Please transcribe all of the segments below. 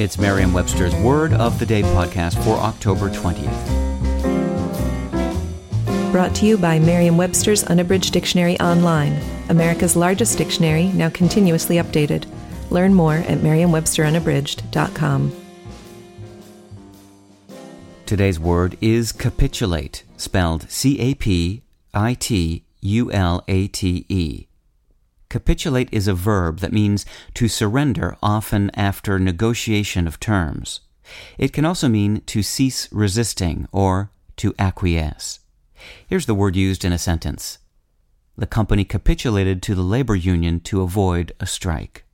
It's Merriam Webster's Word of the Day podcast for October 20th. Brought to you by Merriam Webster's Unabridged Dictionary Online, America's largest dictionary, now continuously updated. Learn more at merriam-websterunabridged.com. Today's word is capitulate, spelled C A P I T U L A T E. Capitulate is a verb that means to surrender often after negotiation of terms. It can also mean to cease resisting or to acquiesce. Here's the word used in a sentence. The company capitulated to the labor union to avoid a strike.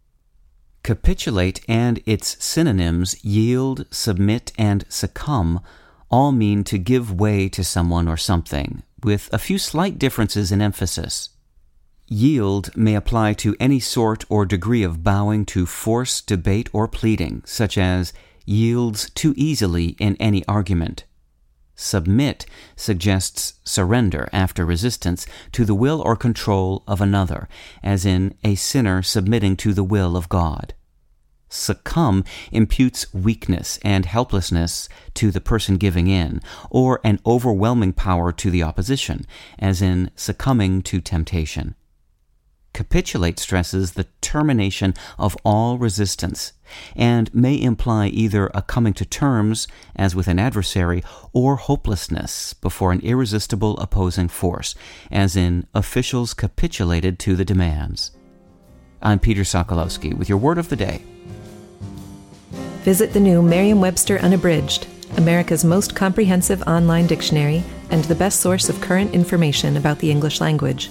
Capitulate and its synonyms yield, submit, and succumb all mean to give way to someone or something, with a few slight differences in emphasis. Yield may apply to any sort or degree of bowing to force, debate, or pleading, such as yields too easily in any argument. Submit suggests surrender after resistance to the will or control of another, as in a sinner submitting to the will of God. Succumb imputes weakness and helplessness to the person giving in, or an overwhelming power to the opposition, as in succumbing to temptation. Capitulate stresses the termination of all resistance and may imply either a coming to terms, as with an adversary, or hopelessness before an irresistible opposing force, as in officials capitulated to the demands. I'm Peter Sokolowski with your word of the day. Visit the new Merriam Webster Unabridged, America's most comprehensive online dictionary and the best source of current information about the English language.